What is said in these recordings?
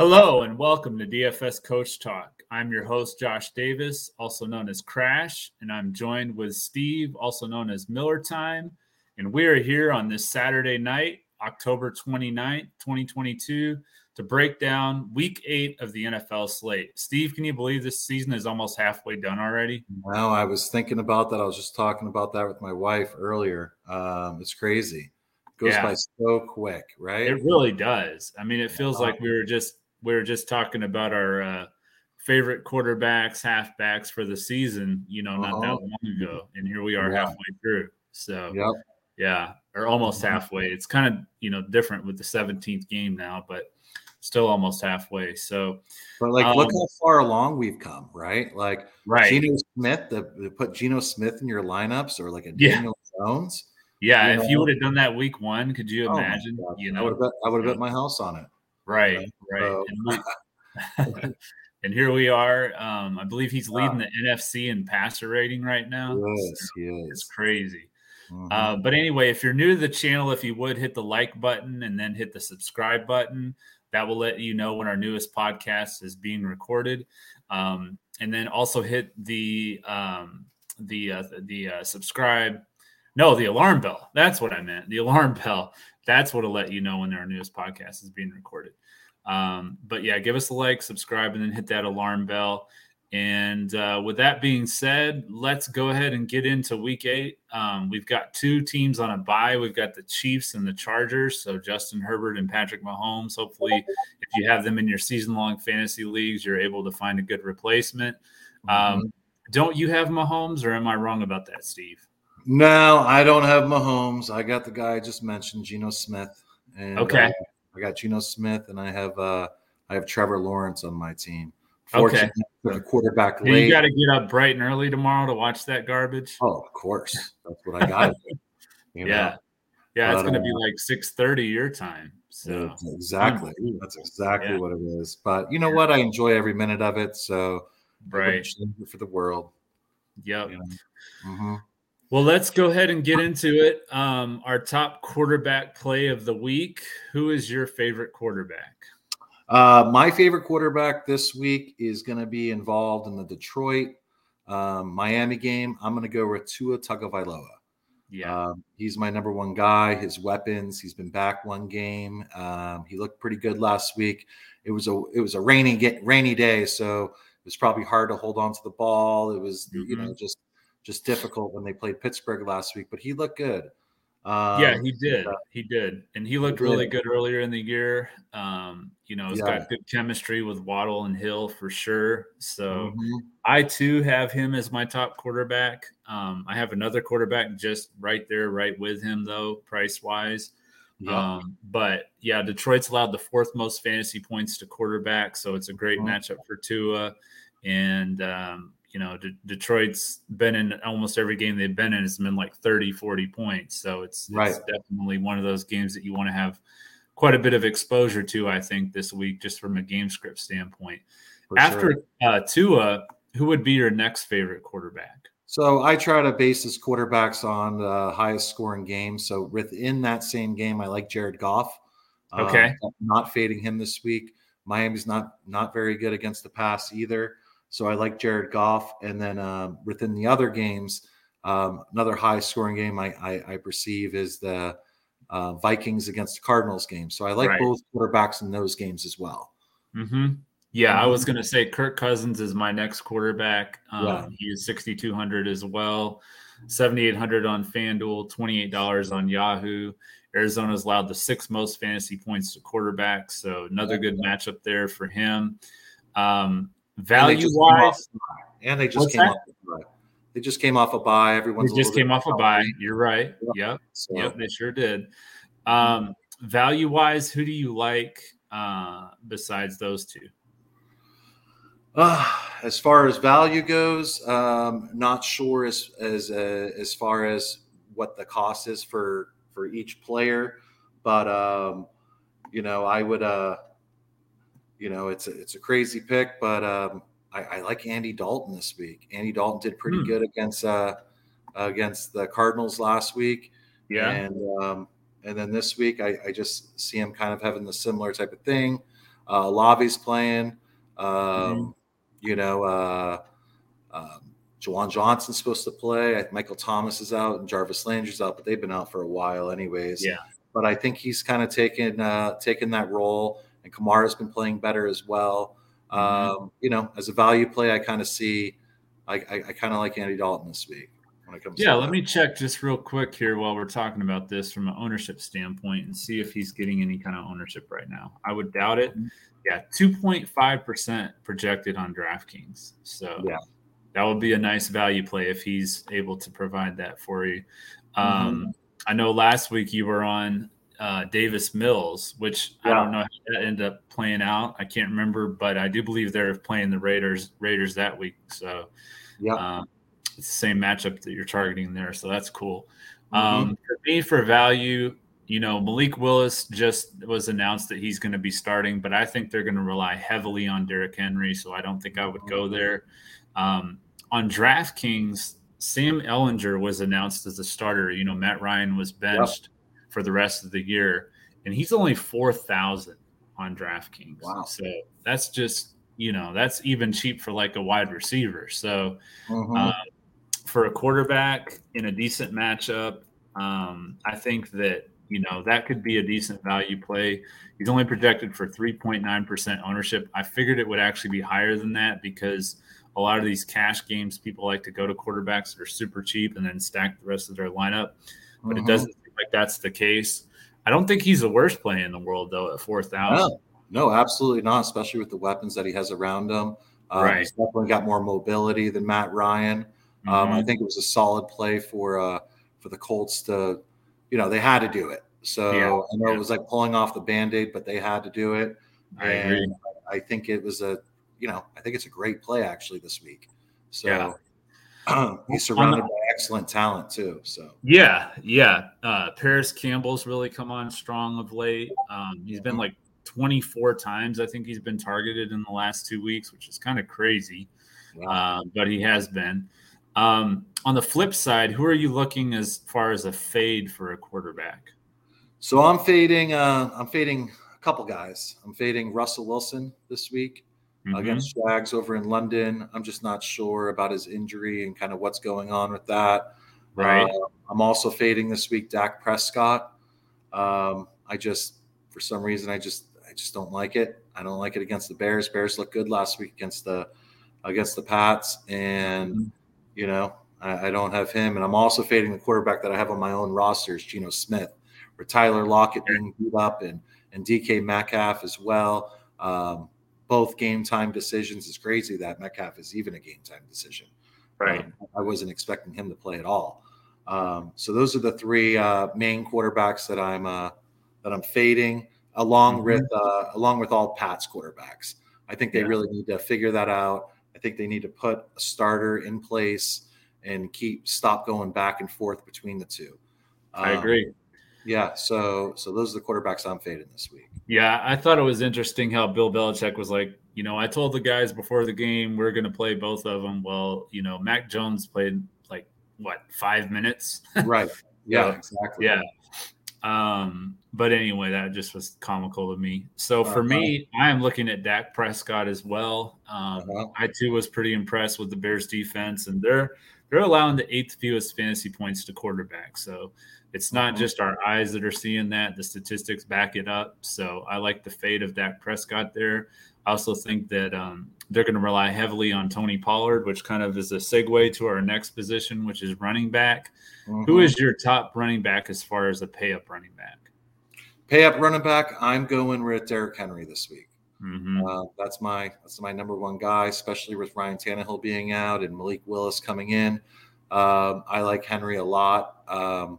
Hello and welcome to DFS Coach Talk. I'm your host, Josh Davis, also known as Crash, and I'm joined with Steve, also known as Miller Time. And we are here on this Saturday night, October 29th, 2022, to break down week eight of the NFL slate. Steve, can you believe this season is almost halfway done already? No, I was thinking about that. I was just talking about that with my wife earlier. Um, it's crazy. It goes yeah. by so quick, right? It really does. I mean, it feels like we were just we were just talking about our uh, favorite quarterbacks, halfbacks for the season, you know, not uh-huh. that long ago. And here we are yeah. halfway through. So, yep. yeah, or almost mm-hmm. halfway. It's kind of, you know, different with the 17th game now, but still almost halfway. So, but like, um, look how far along we've come, right? Like, right. Geno Smith, the, put Geno Smith in your lineups or like a yeah. Daniel Jones. Yeah, you if know? you would have done that week one, could you oh imagine? Oh you know, I would have bet, I would have bet my house on it. Right, right. And, we, and, here we are. Um, I believe he's leading the NFC in passer rating right now. Yes, so he is. It's crazy. Mm-hmm. Uh, but anyway, if you're new to the channel, if you would hit the like button and then hit the subscribe button, that will let you know when our newest podcast is being recorded. Um, and then also hit the um, the uh, the uh, subscribe. No, the alarm bell. That's what I meant. The alarm bell. That's what'll let you know when our newest podcast is being recorded. Um, but yeah, give us a like, subscribe, and then hit that alarm bell. And uh, with that being said, let's go ahead and get into week eight. Um, we've got two teams on a bye. We've got the Chiefs and the Chargers. So Justin Herbert and Patrick Mahomes. Hopefully, if you have them in your season long fantasy leagues, you're able to find a good replacement. Um, mm-hmm. Don't you have Mahomes, or am I wrong about that, Steve? No, I don't have Mahomes. I got the guy I just mentioned, Geno Smith. And, okay. Uh, I got Geno Smith, and I have uh, I have Trevor Lawrence on my team. Okay. For the quarterback late. You got to get up bright and early tomorrow to watch that garbage. Oh, of course. That's what I got. yeah. Know? Yeah, it's going to be like six thirty your time. So exactly, that's exactly yeah. what it is. But you know what? I enjoy every minute of it. So right for the world. Yep. You know? mm-hmm. Well, let's go ahead and get into it. Um, our top quarterback play of the week. Who is your favorite quarterback? Uh, my favorite quarterback this week is going to be involved in the Detroit um, Miami game. I'm going to go with Tua Tagovailoa. Yeah, um, he's my number one guy. His weapons. He's been back one game. Um, he looked pretty good last week. It was a it was a rainy rainy day, so it was probably hard to hold on to the ball. It was mm-hmm. you know just just difficult when they played Pittsburgh last week, but he looked good. Um, yeah, he did. Uh, he did, and he looked really good earlier in the year. Um, you know, he's yeah. got good chemistry with Waddle and Hill for sure. So mm-hmm. I too have him as my top quarterback. Um, I have another quarterback just right there, right with him though, price wise. Um, but yeah, Detroit's allowed the fourth most fantasy points to quarterback, so it's a great mm-hmm. matchup for Tua. And um, you know, D- Detroit's been in almost every game they've been in. It's been like 30, 40 points. So it's, it's definitely one of those games that you want to have quite a bit of exposure to, I think, this week, just from a game script standpoint. For After sure. uh, Tua, who would be your next favorite quarterback? So I try to base his quarterbacks on the highest scoring game. So within that same game, I like Jared Goff. Okay. Um, not fading him this week. Miami's not not very good against the pass either. So I like Jared Goff. And then um, within the other games, um, another high scoring game I, I, I perceive is the uh, Vikings against the Cardinals game. So I like right. both quarterbacks in those games as well. Mm-hmm. Yeah, I was mm-hmm. going to say Kirk Cousins is my next quarterback. Um, yeah. He is 6,200 as well, 7,800 on FanDuel, $28 on Yahoo. Arizona's allowed the sixth most fantasy points to quarterbacks. So another good matchup there for him. Um, Value wise, and they just came off. They just came off a bye. Everyone's just came off a bye. You're right. Yep. So. Yep. They sure did. Um, value wise, who do you like uh, besides those two? Uh, as far as value goes, um, not sure as as uh, as far as what the cost is for for each player, but um, you know, I would uh, you know, it's a, it's a crazy pick, but um, I, I, like Andy Dalton this week. Andy Dalton did pretty hmm. good against uh, against the Cardinals last week. Yeah, and um, and then this week I, I, just see him kind of having the similar type of thing. Uh, Lavi's playing. Um, mm-hmm. You know, uh, um, Juwan Johnson's supposed to play. Michael Thomas is out and Jarvis Landry's out, but they've been out for a while, anyways. Yeah. But I think he's kind of taken uh, taken that role, and Kamara's been playing better as well. Mm-hmm. Um, you know, as a value play, I kind of see, I, I, I kind of like Andy Dalton this week when it comes. Yeah, let that. me check just real quick here while we're talking about this from an ownership standpoint and see if he's getting any kind of ownership right now. I would doubt it. Mm-hmm. Yeah, two point five percent projected on DraftKings. So yeah that would be a nice value play if he's able to provide that for you. Um, mm-hmm. I know last week you were on uh, Davis Mills, which yeah. I don't know how that ended up playing out. I can't remember, but I do believe they're playing the Raiders Raiders that week. So yeah, uh, it's the same matchup that you're targeting there. So that's cool. Mm-hmm. Um, for me, for value, you know, Malik Willis just was announced that he's going to be starting, but I think they're going to rely heavily on Derrick Henry. So I don't think I would go there. Um, on DraftKings, Sam Ehlinger was announced as a starter. You know, Matt Ryan was benched yep. For the rest of the year, and he's only four thousand on DraftKings. Wow! So that's just you know that's even cheap for like a wide receiver. So mm-hmm. um, for a quarterback in a decent matchup, um, I think that you know that could be a decent value play. He's only projected for 3.9% ownership. I figured it would actually be higher than that because a lot of these cash games, people like to go to quarterbacks that are super cheap and then stack the rest of their lineup. But it mm-hmm. doesn't seem like that's the case. I don't think he's the worst play in the world though at four thousand. No, no, absolutely not. Especially with the weapons that he has around him. Um, right. He's definitely got more mobility than Matt Ryan. Um, mm-hmm. I think it was a solid play for uh, for the Colts to, you know, they had to do it. So yeah. I know yeah. it was like pulling off the band aid, but they had to do it. I and agree. I think it was a you know, I think it's a great play actually this week. So yeah. he's surrounded by excellent talent too. So yeah, yeah. Uh, Parris Campbell's really come on strong of late. Um, he's been like 24 times. I think he's been targeted in the last two weeks, which is kind of crazy. Uh, but he has been. Um, on the flip side, who are you looking as far as a fade for a quarterback? So I'm fading. Uh, I'm fading a couple guys. I'm fading Russell Wilson this week mm-hmm. against Jags over in London. I'm just not sure about his injury and kind of what's going on with that. Right. Uh, I'm also fading this week Dak Prescott. Um, I just, for some reason, I just, I just don't like it. I don't like it against the Bears. Bears looked good last week against the, against the Pats, and mm-hmm. you know, I, I, don't have him. And I'm also fading the quarterback that I have on my own rosters, Geno Smith, or Tyler Lockett being beat up, and and DK Metcalf as well. Um, both game time decisions. It's crazy that Metcalf is even a game time decision. Right. Um, I wasn't expecting him to play at all. Um, so those are the three uh, main quarterbacks that I'm uh, that I'm fading, along mm-hmm. with uh, along with all Pat's quarterbacks. I think they yeah. really need to figure that out. I think they need to put a starter in place and keep stop going back and forth between the two. Um, I agree. Yeah, so so those are the quarterbacks I'm fading this week. Yeah, I thought it was interesting how Bill Belichick was like, you know, I told the guys before the game we're going to play both of them. Well, you know, Mac Jones played like what five minutes, right? Yeah, so, exactly. Yeah. Um, but anyway, that just was comical to me. So for uh-huh. me, I am looking at Dak Prescott as well. Um, uh-huh. I too was pretty impressed with the Bears defense, and they're they're allowing the eighth fewest fantasy points to quarterback. So it's not just our eyes that are seeing that; the statistics back it up. So I like the fate of Dak Prescott there. I also think that um, they're going to rely heavily on Tony Pollard, which kind of is a segue to our next position, which is running back. Mm-hmm. Who is your top running back as far as a pay up running back? Pay up running back. I'm going with Derrick Henry this week. Mm-hmm. Uh, that's my that's my number one guy, especially with Ryan Tannehill being out and Malik Willis coming in. Um, I like Henry a lot. Um,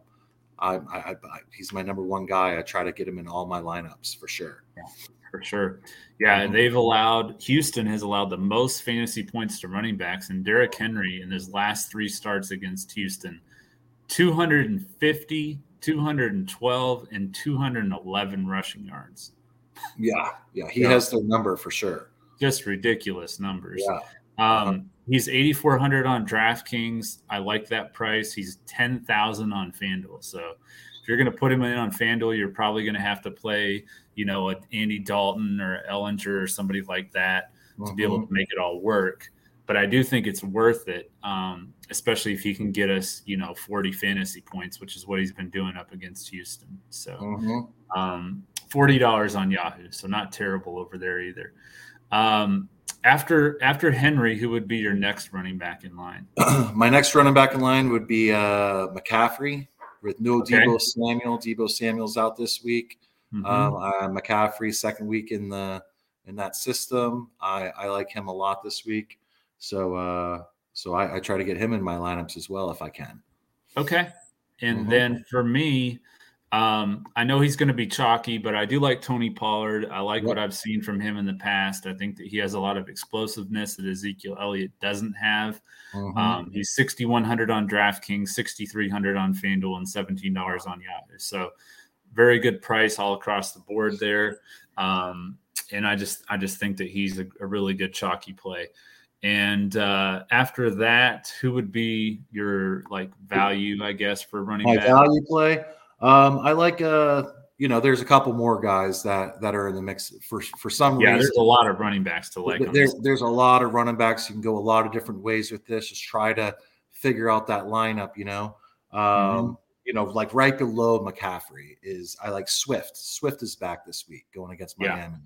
I, I, I, he's my number one guy. I try to get him in all my lineups for sure. Yeah, for sure. Yeah, mm-hmm. they've allowed Houston has allowed the most fantasy points to running backs, and Derrick Henry in his last three starts against Houston, 250, 212, and 211 rushing yards. Yeah, yeah, he yeah. has their number for sure. Just ridiculous numbers. Yeah. Um, He's 8400 on DraftKings. I like that price. He's 10,000 on FanDuel. So if you're going to put him in on FanDuel, you're probably going to have to play, you know, a Andy Dalton or Ehlinger or somebody like that to mm-hmm. be able mm-hmm. to make it all work. But I do think it's worth it, um, especially if he can get us, you know, 40 fantasy points, which is what he's been doing up against Houston. So mm-hmm. um, $40 on Yahoo. So not terrible over there either. Um, after after Henry, who would be your next running back in line? My next running back in line would be uh, McCaffrey with no okay. Deebo Samuel. Deebo Samuel's out this week. Mm-hmm. Um, uh, McCaffrey second week in the in that system. I, I like him a lot this week. So uh, so I, I, try to get him in my lineups as well if I can. Okay. And mm-hmm. then for me, um, I know he's going to be chalky, but I do like Tony Pollard. I like yep. what I've seen from him in the past. I think that he has a lot of explosiveness that Ezekiel Elliott doesn't have. Mm-hmm. Um, he's 6,100 on DraftKings, 6,300 on FanDuel, and $17 on Yahoo. So very good price all across the board there. Um, and I just I just think that he's a, a really good chalky play. And uh, after that, who would be your like value, I guess, for running My back? value play. Um, I like uh, you know, there's a couple more guys that that are in the mix for for some yeah, reason. there's a lot of running backs to like. There's there's a lot of running backs. You can go a lot of different ways with this. Just try to figure out that lineup. You know, um, mm-hmm. you know, like right below McCaffrey is I like Swift. Swift is back this week going against Miami. Yeah.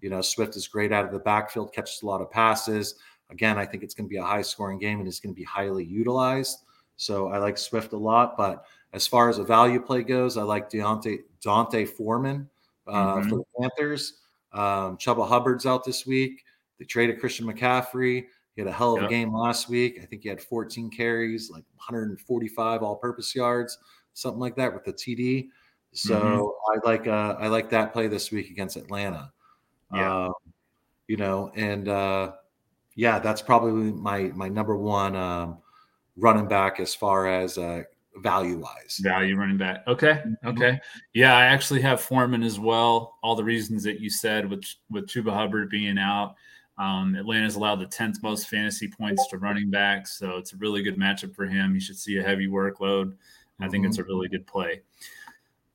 You know, Swift is great out of the backfield, catches a lot of passes. Again, I think it's going to be a high scoring game and it's going to be highly utilized. So I like Swift a lot, but as far as a value play goes, I like D'Onta D'Onta Foreman uh, mm-hmm. for the Panthers. Um, Chuba Hubbard's out this week. They traded Christian McCaffrey. He had a hell of yep. a game last week. I think he had 14 carries, like 145 all-purpose yards, something like that with the TD. So mm-hmm. I like uh, I like that play this week against Atlanta. Yeah, um, you know, and uh, yeah, that's probably my my number one um, running back as far as uh, value wise. Value running back. Okay. Mm-hmm. Okay. Yeah, I actually have Foreman as well. All the reasons that you said with with Chuba Hubbard being out. Um, Atlanta's allowed the 10th most fantasy points to running backs, so it's a really good matchup for him. He should see a heavy workload. I think it's a mm-hmm. really good play.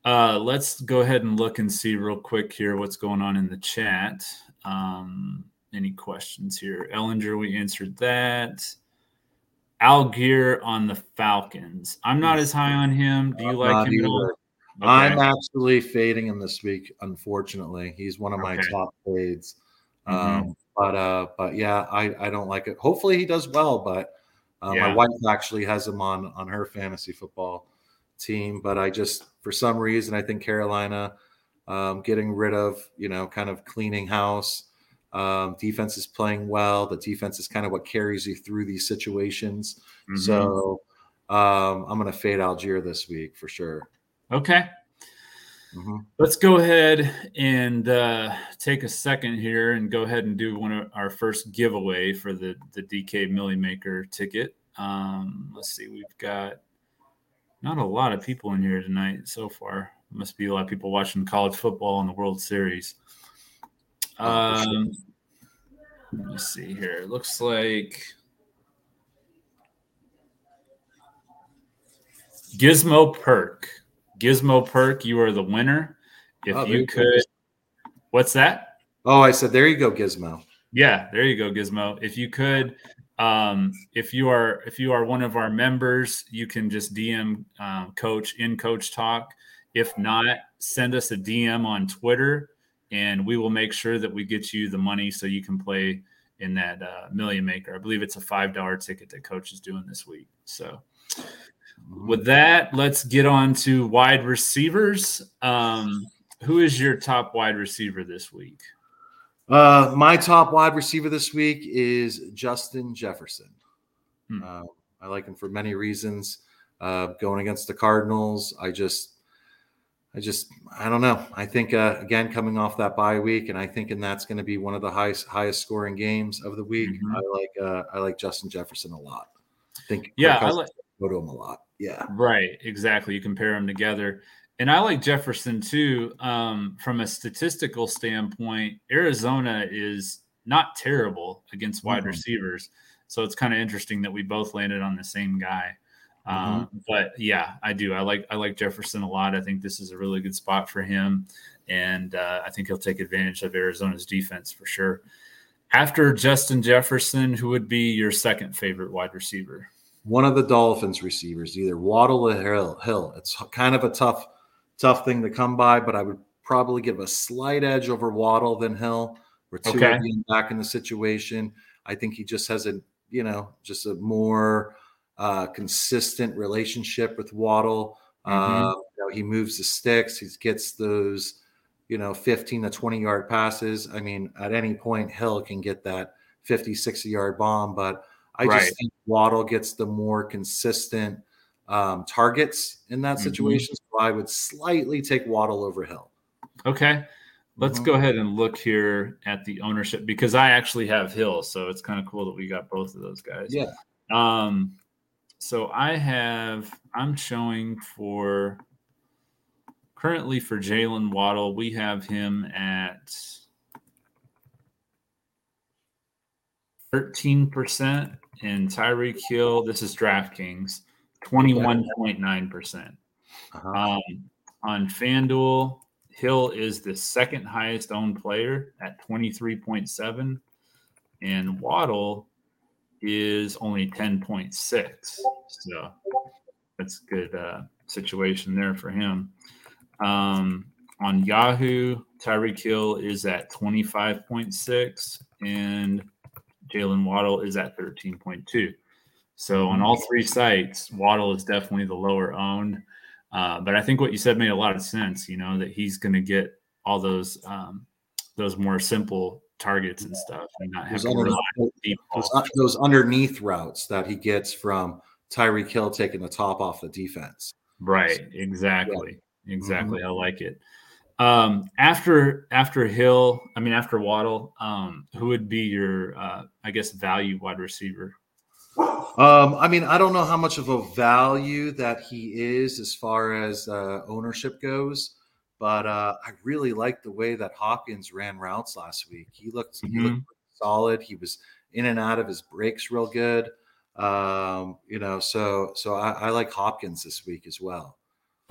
Uh, let's go ahead and look and see real quick here what's going on in the chat. Um, any questions here? Ehlinger, we answered that. Allgeier on the Falcons. I'm not as high on him. Do you like him? Okay. I'm actually fading him this week. Unfortunately, he's one of my okay. top fades. Mm-hmm. Um, but uh, but yeah, I I don't like it. Hopefully he does well, but uh, yeah. my wife actually has him on on her fantasy football team. But I just for some reason I think Carolina um, getting rid of you know kind of cleaning house um, defense is playing well. The defense is kind of what carries you through these situations. Mm-hmm. So um, I'm going to fade Allgeier this week for sure. Okay. Mm-hmm. Let's go ahead and uh, take a second here and go ahead and do one of our first giveaway for the the DK Milly Maker ticket. Um, let's see, we've got not a lot of people in here tonight so far. Must be a lot of people watching college football and the World Series. Um, let me see here. It looks like Gizmo Perk. Gizmo Perk, you are the winner. If oh, you could, go. what's that? Oh, I said, there you go, Gizmo. Yeah, there you go, Gizmo. If you could, um, if you are if you are one of our members, you can just DM um, Coach in Coach Talk. If not, send us a DM on Twitter and we will make sure that we get you the money so you can play in that uh, million maker. I believe it's a five dollar ticket that coach is doing this week. So with that, let's get on to wide receivers. Um, who is your top wide receiver this week? Uh, my top wide receiver this week is Justin Jefferson. Hmm. Uh, I like him for many reasons. Uh, going against the Cardinals, I just I just I don't know. I think uh, again coming off that bye week, and I think and that's going to be one of the highest highest scoring games of the week. Mm-hmm. I like uh, I like Justin Jefferson a lot. I think yeah, I like go to him a lot. Yeah, right, exactly. You compare them together, and I like Jefferson too. Um, from a statistical standpoint, Arizona is not terrible against wide mm-hmm. receivers. So it's kind of interesting that we both landed on the same guy. Mm-hmm. Um, but yeah, I do. I like I like Jefferson a lot. I think this is a really good spot for him, and uh, I think he'll take advantage of Arizona's defense for sure. After Justin Jefferson, who would be your second favorite wide receiver? One of the Dolphins receivers, either Waddle or Hill. Hill. It's kind of a tough, tough thing to come by, but I would probably give a slight edge over Waddle than Hill. We're two okay. back in the situation. I think he just has a, you know, just a more uh, consistent relationship with Waddle. Mm-hmm. Uh, you know, he moves the sticks. He gets those, you know, 15 to 20 yard passes. I mean, at any point, Hill can get that 50, 60 yard bomb. But I right. just think Waddle gets the more consistent um, targets in that mm-hmm. situation. So I would slightly take Waddle over Hill. Okay. Let's mm-hmm. go ahead and look here at the ownership because I actually have Hill. So it's kind of cool that we got both of those guys. Yeah. Um, so I have, I'm showing for currently for Jaylen Waddle, we have him at 13% and Tyreek Hill, this is DraftKings, 21.9%. Uh-huh. Um, on FanDuel, Hill is the second highest owned player at 23.7, and Waddle is only 10.6. So that's a good uh, situation there for him. Um, on Yahoo, Tyreek Hill is at 25.6 and Jaylen Waddle is at 13.2. So on all three sites, Waddle is definitely the lower owned. Uh, but I think what you said made a lot of sense, you know, that he's going to get all those um, those more simple targets and stuff and not have those, to those, those, underneath routes that he gets from Tyreek Hill taking the top off the defense. Right. Exactly. Yeah. Exactly. Mm-hmm. I like it. Um, after after Hill, I mean after Waddle, um, who would be your uh, I guess value wide receiver? Um, I mean, I don't know how much of a value that he is as far as uh, ownership goes. But uh, I really liked the way that Hopkins ran routes last week. He looked, mm-hmm. he looked mm-hmm. solid. He was in and out of his breaks real good. Um, you know, so so I, I, like Hopkins this week as well.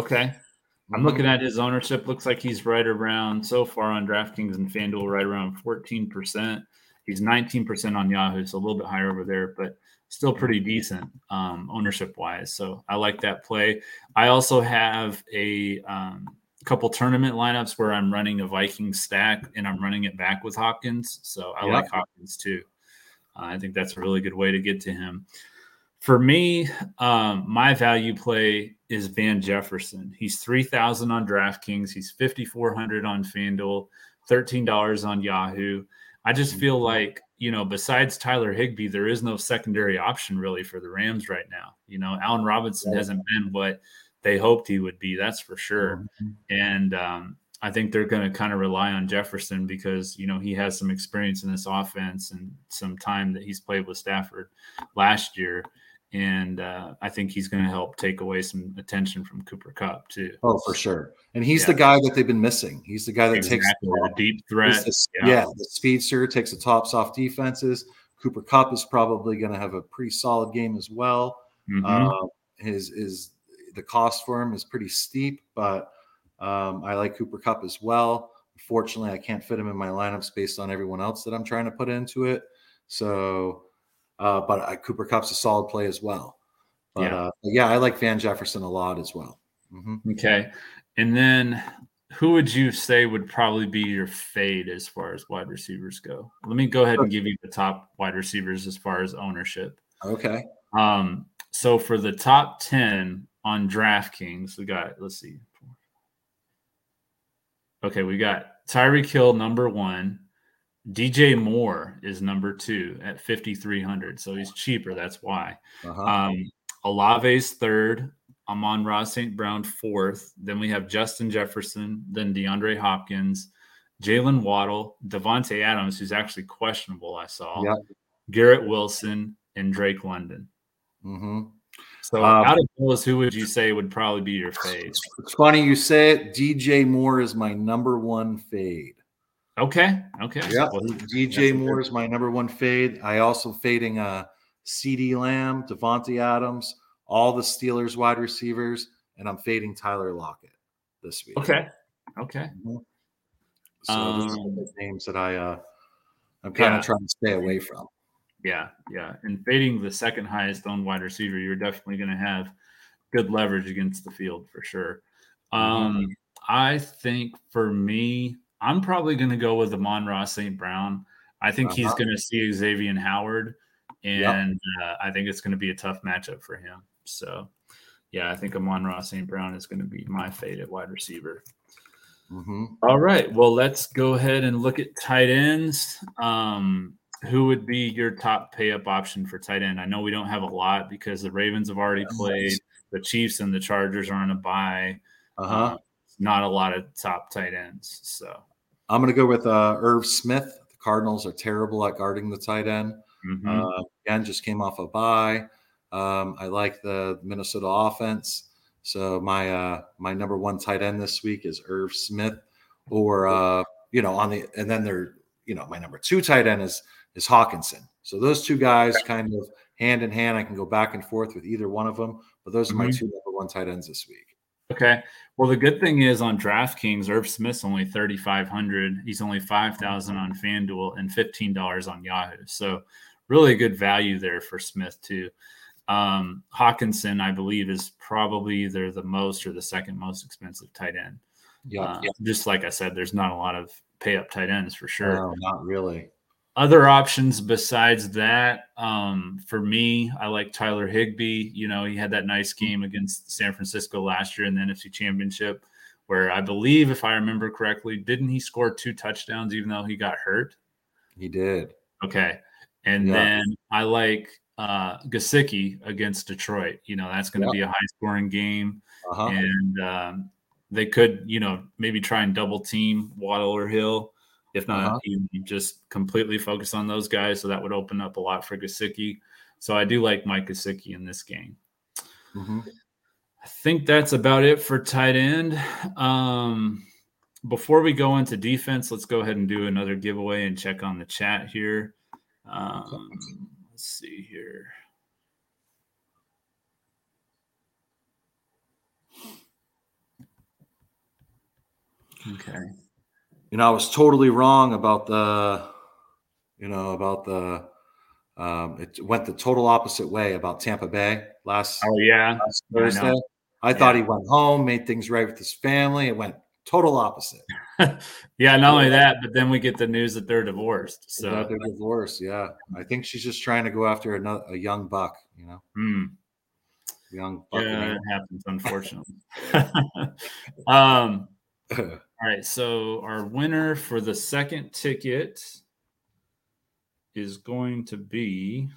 Okay. I'm mm-hmm. looking at his ownership. Looks like he's right around so far on DraftKings and FanDuel, right around 14%. He's 19% on Yahoo, so a little bit higher over there, but still pretty decent um, ownership wise. So I like that play. I also have a um, couple tournament lineups where I'm running a Viking stack and I'm running it back with Hopkins. So I like Hopkins too. Uh, I think that's a really good way to get to him. For me, um, my value play is Van Jefferson. He's 3000 on DraftKings, he's 5400 on FanDuel, $13 on Yahoo. I just feel mm-hmm. like, you know, besides Tyler Higbee, there is no secondary option really for the Rams right now. You know, Allen Robinson hasn't been what they hoped he would be. That's for sure. Mm-hmm. And um, I think they're going to kind of rely on Jefferson because you know he has some experience in this offense and some time that he's played with Stafford last year. And uh, I think he's going to help take away some attention from Cooper Kupp too. Oh, for sure. And he's yeah. the guy that they've been missing. He's the guy that exactly. takes the deep threat. The, yeah. yeah, the speedster takes the tops off defenses. Cooper Kupp is probably going to have a pretty solid game as well. Mm-hmm. Uh, his is the cost for him is pretty steep, but um, I like Cooper Kupp as well. Unfortunately, I can't fit him in my lineups based on everyone else that I'm trying to put into it. So, uh, but uh, Cooper Kupp's a solid play as well. But yeah. Uh, yeah, I like Van Jefferson a lot as well. Mm-hmm. Okay. And then who would you say would probably be your fade as far as wide receivers go? Let me go ahead and give you the top wide receivers as far as ownership. Okay. Um, so for the top 10, on DraftKings, we got, let's see. Okay, we got Tyreek Hill number one. DJ Moore is number two at 5,300. So he's cheaper. That's why. Uh-huh. Um, Olave's third. Amon-Ra St. Brown fourth. Then we have Justin Jefferson, then DeAndre Hopkins, Jalen Waddle, Davante Adams, who's actually questionable, I saw, yep. Garrett Wilson, and Drake London. Mm-hmm. So um, out of those, who would you say would probably be your fade? It's funny you say it. DJ Moore is my number one fade. Okay. Okay. Yeah. Well, DJ Moore is my number one fade. I also fading uh CeeDee Lamb, Davante Adams, all the Steelers wide receivers, and I'm fading Tyler Lockett this week. Okay. Okay. Mm-hmm. So um, those are the um, names that I uh, I'm kind yeah. of trying to stay away from. Yeah, yeah. And fading the second highest owned wide receiver, you're definitely going to have good leverage against the field for sure. Mm-hmm. Um, mm-hmm. I think for me, I'm probably going to go with Amon-Ra St. Brown. I think uh-huh. he's going to see Xavier Howard, and yep. uh, I think it's going to be a tough matchup for him. So, yeah, I think Amon-Ra St. Brown is going to be my fade at wide receiver. Mm-hmm. All right. Well, let's go ahead and look at tight ends. Um, who would be your top pay up option for tight end? I know we don't have a lot because the Ravens have already played, the Chiefs and the Chargers are on a bye. Uh-huh. Uh, not a lot of top tight ends. So I'm going to go with uh, Irv Smith. The Cardinals are terrible at guarding the tight end. Mm-hmm. Uh, again, just came off a bye. Um, I like the Minnesota offense. So my uh, my number one tight end this week is Irv Smith, or uh, you know on the and then they're you know my number two tight end is is Hockenson. So those two guys kind of hand in hand. I can go back and forth with either one of them, but those are my mm-hmm. two number one tight ends this week. Okay. Well, the good thing is on DraftKings, Irv Smith's only thirty five hundred. He's only five thousand on FanDuel and fifteen dollars on Yahoo. So really good value there for Smith too. Um, Hockenson, I believe, is probably either the most or the second most expensive tight end. Yeah, uh, yeah. Just like I said, there's not a lot of pay up tight ends for sure. No, not really. Other options besides that, um, for me, I like Tyler Higbee. You know, he had that nice game against San Francisco last year in the NFC Championship, where I believe, if I remember correctly, didn't he score two touchdowns even though he got hurt? He did. Okay. And yeah. then I like uh, Gesicki against Detroit. You know, that's going to be a high scoring game. Uh-huh. And um, they could, you know, maybe try and double team Waddle or Hill. If not, uh-huh. you, just completely focus on those guys. So that would open up a lot for Gesicki. So I do like Mike Gesicki in this game. Mm-hmm. I think that's about it for tight end. Um, before we go into defense, let's go ahead and do another giveaway and check on the chat here. Um, Let's see here. Okay. You know, I was totally wrong about the, you know, about the, um, it went the total opposite way about Tampa Bay last. Oh yeah, last Thursday. I, I yeah. thought he went home, made things right with his family. It went total opposite. yeah, not only that, but then we get the news that they're divorced. So that they're divorced. Yeah, I think she's just trying to go after another a young buck. You know, mm. young buck. Yeah, it happens unfortunately. um. All right, so our winner for the second ticket is going to be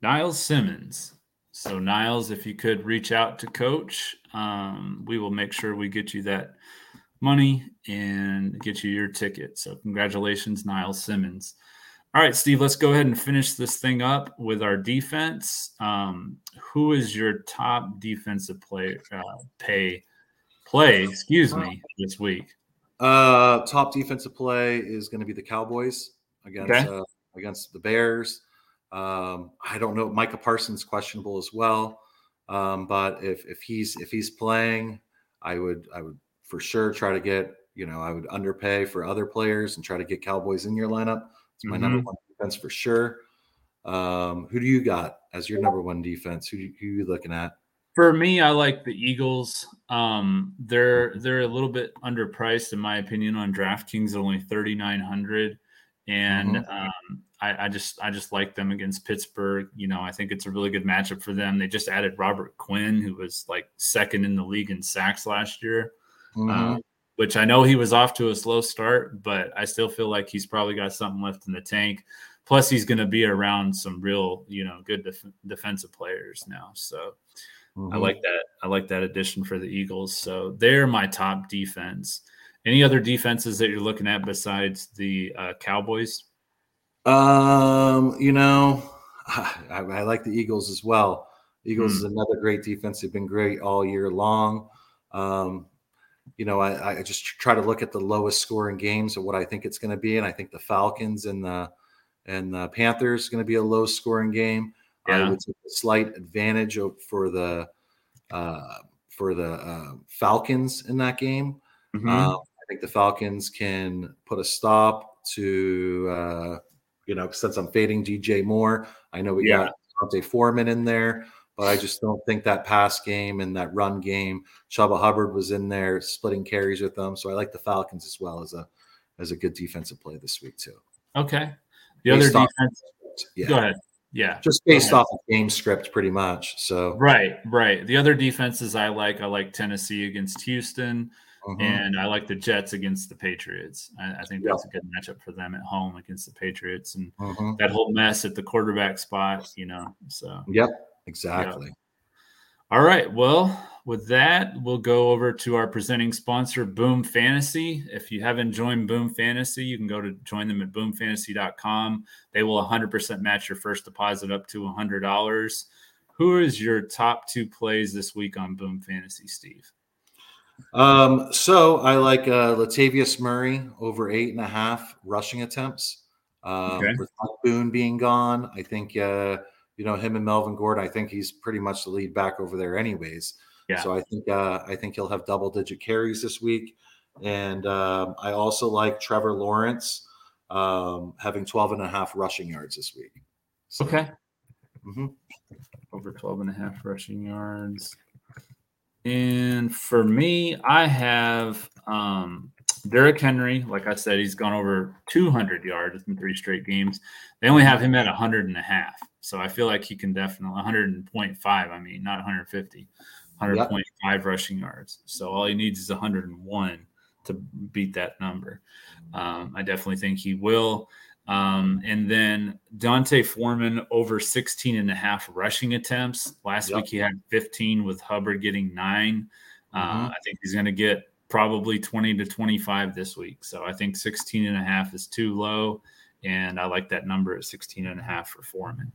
Niles Simmons. So, Niles, if you could reach out to Coach, um, we will make sure we get you that money and get you your ticket. So, congratulations, Niles Simmons. All right, Steve, let's go ahead and finish this thing up with our defense. Um, who is your top defensive play uh, pay play? Excuse me, this week. Uh, top defensive play is going to be the Cowboys against okay. uh, against the Bears. Um, I don't know. Micah Parsons questionable as well. Um, but if if he's if he's playing, I would I would for sure try to get you know I would underpay for other players and try to get Cowboys in your lineup. It's my mm-hmm. number one defense for sure. Um, who do you got as your number one defense? Who, who are you looking at? For me, I like the Eagles. Um, they're they're a little bit underpriced in my opinion on DraftKings, only thirty nine hundred, and mm-hmm. um, I, I, just I just like them against Pittsburgh. You know, I think it's a really good matchup for them. They just added Robert Quinn, who was like second in the league in sacks last year, mm-hmm. uh, which I know he was off to a slow start, but I still feel like he's probably got something left in the tank. Plus, he's going to be around some real, you know, good def- defensive players now. So mm-hmm. I like that. I like that addition for the Eagles. So they're my top defense. Any other defenses that you're looking at besides the uh, Cowboys? Um, you know, I, I, like the Eagles as well. Eagles mm. is another great defense. They've been great all year long. Um, you know, I, I, just try to look at the lowest scoring games of what I think it's going to be, and I think the Falcons and the and the Panthers going to be a low scoring game. Yeah. I would take a slight advantage for the uh, for the uh, Falcons in that game. Mm-hmm. Uh, I think the Falcons can put a stop to uh, you know since I'm fading DJ Moore. I know we yeah. got D'Onta Foreman in there, but I just don't think that pass game and that run game. Chuba Hubbard was in there splitting carries with them, so I like the Falcons as well as a as a good defensive play this week too. Okay, the based other defense. yeah. Go ahead. Yeah, just based off of game script, pretty much. So right, right. The other defenses I like, I like Tennessee against Houston. Mm-hmm. And I like the Jets against the Patriots. I, I think that's a good matchup for them at home against the Patriots, and mm-hmm. that whole mess at the quarterback spot, you know. So yep, exactly. Yep. All right. Well, with that, we'll go over to our presenting sponsor, Boom Fantasy. If you haven't joined Boom Fantasy, you can go to join them at boomfantasy.com. They will 100% match your first deposit up to $100. Who is your top two plays this week on Boom Fantasy, Steve? Um, so I like uh, Latavius Murray over eight and a half rushing attempts. Um, okay. With Boone being gone, I think uh, you know him and Melvin Gordon. I think he's pretty much the lead back over there, anyways. Yeah. So I think uh, I think he'll have double digit carries this week, and um, I also like Trevor Lawrence um, having 12 and a half rushing yards this week. So, okay. Mm-hmm. Over 12 and a half rushing yards. And for me, I have um, Derrick Henry. Like I said, he's gone over 200 yards in three straight games. They only have him at 100 and a half. So I feel like he can definitely 100.5. I mean, not 150, 100.5 yep. rushing yards. So all he needs is 101 to beat that number. Um, I definitely think he will. Um, and then D'Onta Foreman over 16 and a half rushing attempts. Last yep. week he had 15 with Hubbard getting 9 uh, mm-hmm. I think he's going to get probably 20 to 25 this week. So I think 16 and a half is too low. And I like that number at 16 and a half for Foreman.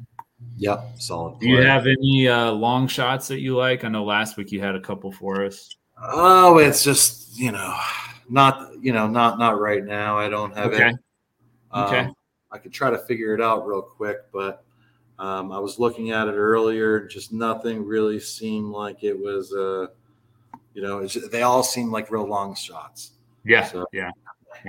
Yep, solid. Do you have any uh, long shots that you like? I know last week you had a couple for us. Oh, it's just you know, not you know, not not right now. I don't have okay. it. Um, okay. I could try to figure it out real quick, but um, I was looking at it earlier. Just nothing really seemed like it was. Uh, you know, they all seem like real long shots. Yeah, so, yeah.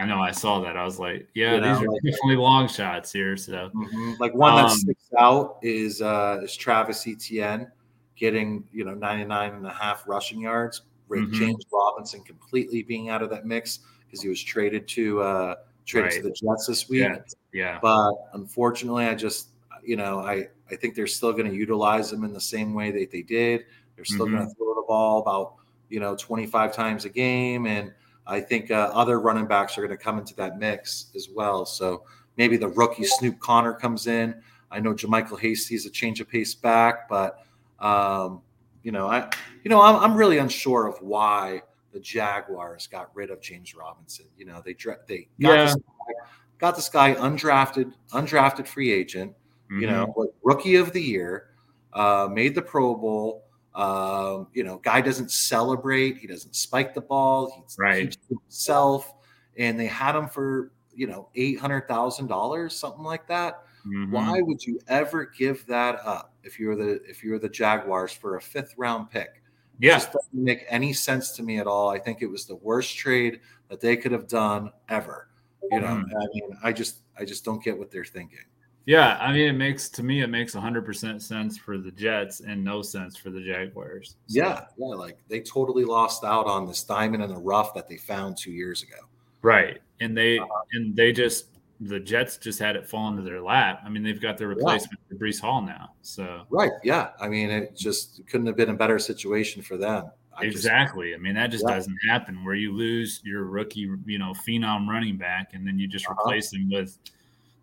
I know. I saw that. I was like, yeah, you know, these are like, definitely long shots here. So, mm-hmm. like one that um, sticks out is uh, is Travis Etienne getting you know 99 and a half rushing yards. Mm-hmm. James Robinson completely being out of that mix because he was traded to uh, traded right. to the Jets this week. Yeah. yeah. But unfortunately, I just you know I I think they're still going to utilize him in the same way that they did. They're still mm-hmm. going to throw the ball about you know 25 times a game and I think uh, other running backs are going to come into that mix as well. So maybe the rookie Snoop Conner comes in. I know JaMycal Hasty is a change of pace back, but um, you know, I you know I'm, I'm really unsure of why the Jaguars got rid of James Robinson. You know, they they got, yeah. this, guy, got this guy undrafted, undrafted free agent. Mm-hmm. You know, rookie of the year, uh, made the Pro Bowl. Um, you know, guy doesn't celebrate. He doesn't spike the ball. He right. himself. And they had him for you know eight hundred thousand dollars, something like that. Mm-hmm. Why would you ever give that up if you're the if you're the Jaguars for a fifth round pick? Yeah, it just doesn't make any sense to me at all. I think it was the worst trade that they could have done ever. You know, mm-hmm. I mean, I just I just don't get what they're thinking. Yeah, I mean, it makes to me it makes 100% sense for the Jets and no sense for the Jaguars. So. Yeah, yeah, like they totally lost out on this diamond in the rough that they found two years ago. Right, and they uh, and they just the Jets just had it fall into their lap. I mean, they've got their replacement yeah. for Breece Hall now. So right, yeah. I mean, it just couldn't have been a better situation for them. I exactly. Just, I mean, that just yeah. doesn't happen where you lose your rookie, you know, phenom running back, and then you just uh-huh. replace him with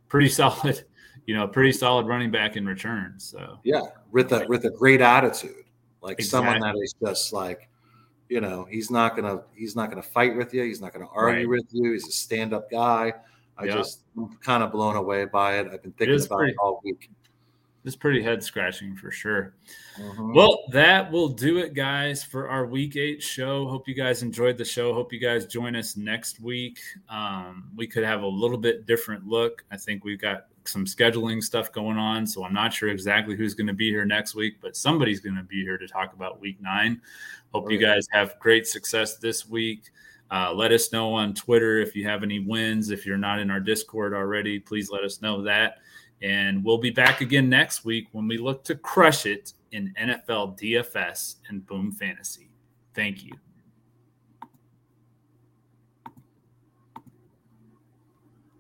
pretty solid you know, pretty solid running back in return. So yeah, with a with a great attitude, like exactly. someone that is just like, you know, he's not gonna he's not gonna fight with you. He's not gonna argue right. with you. He's a stand up guy. I just I'm kind of blown away by it. I've been thinking it about pretty, it all week. It's pretty head scratching for sure. Mm-hmm. Well, that will do it, guys, for our week eight show. Hope you guys enjoyed the show. Hope you guys join us next week. Um, we could have a little bit different look. I think we've got some scheduling stuff going on, so I'm not sure exactly who's going to be here next week, but somebody's going to be here to talk about Week Nine. Hope oh, you guys have great success this week. Uh, let us know on Twitter if you have any wins. If you're not in our Discord already, please let us know that. And we'll be back again next week when we look to crush it in NFL DFS and Boom Fantasy. Thank you.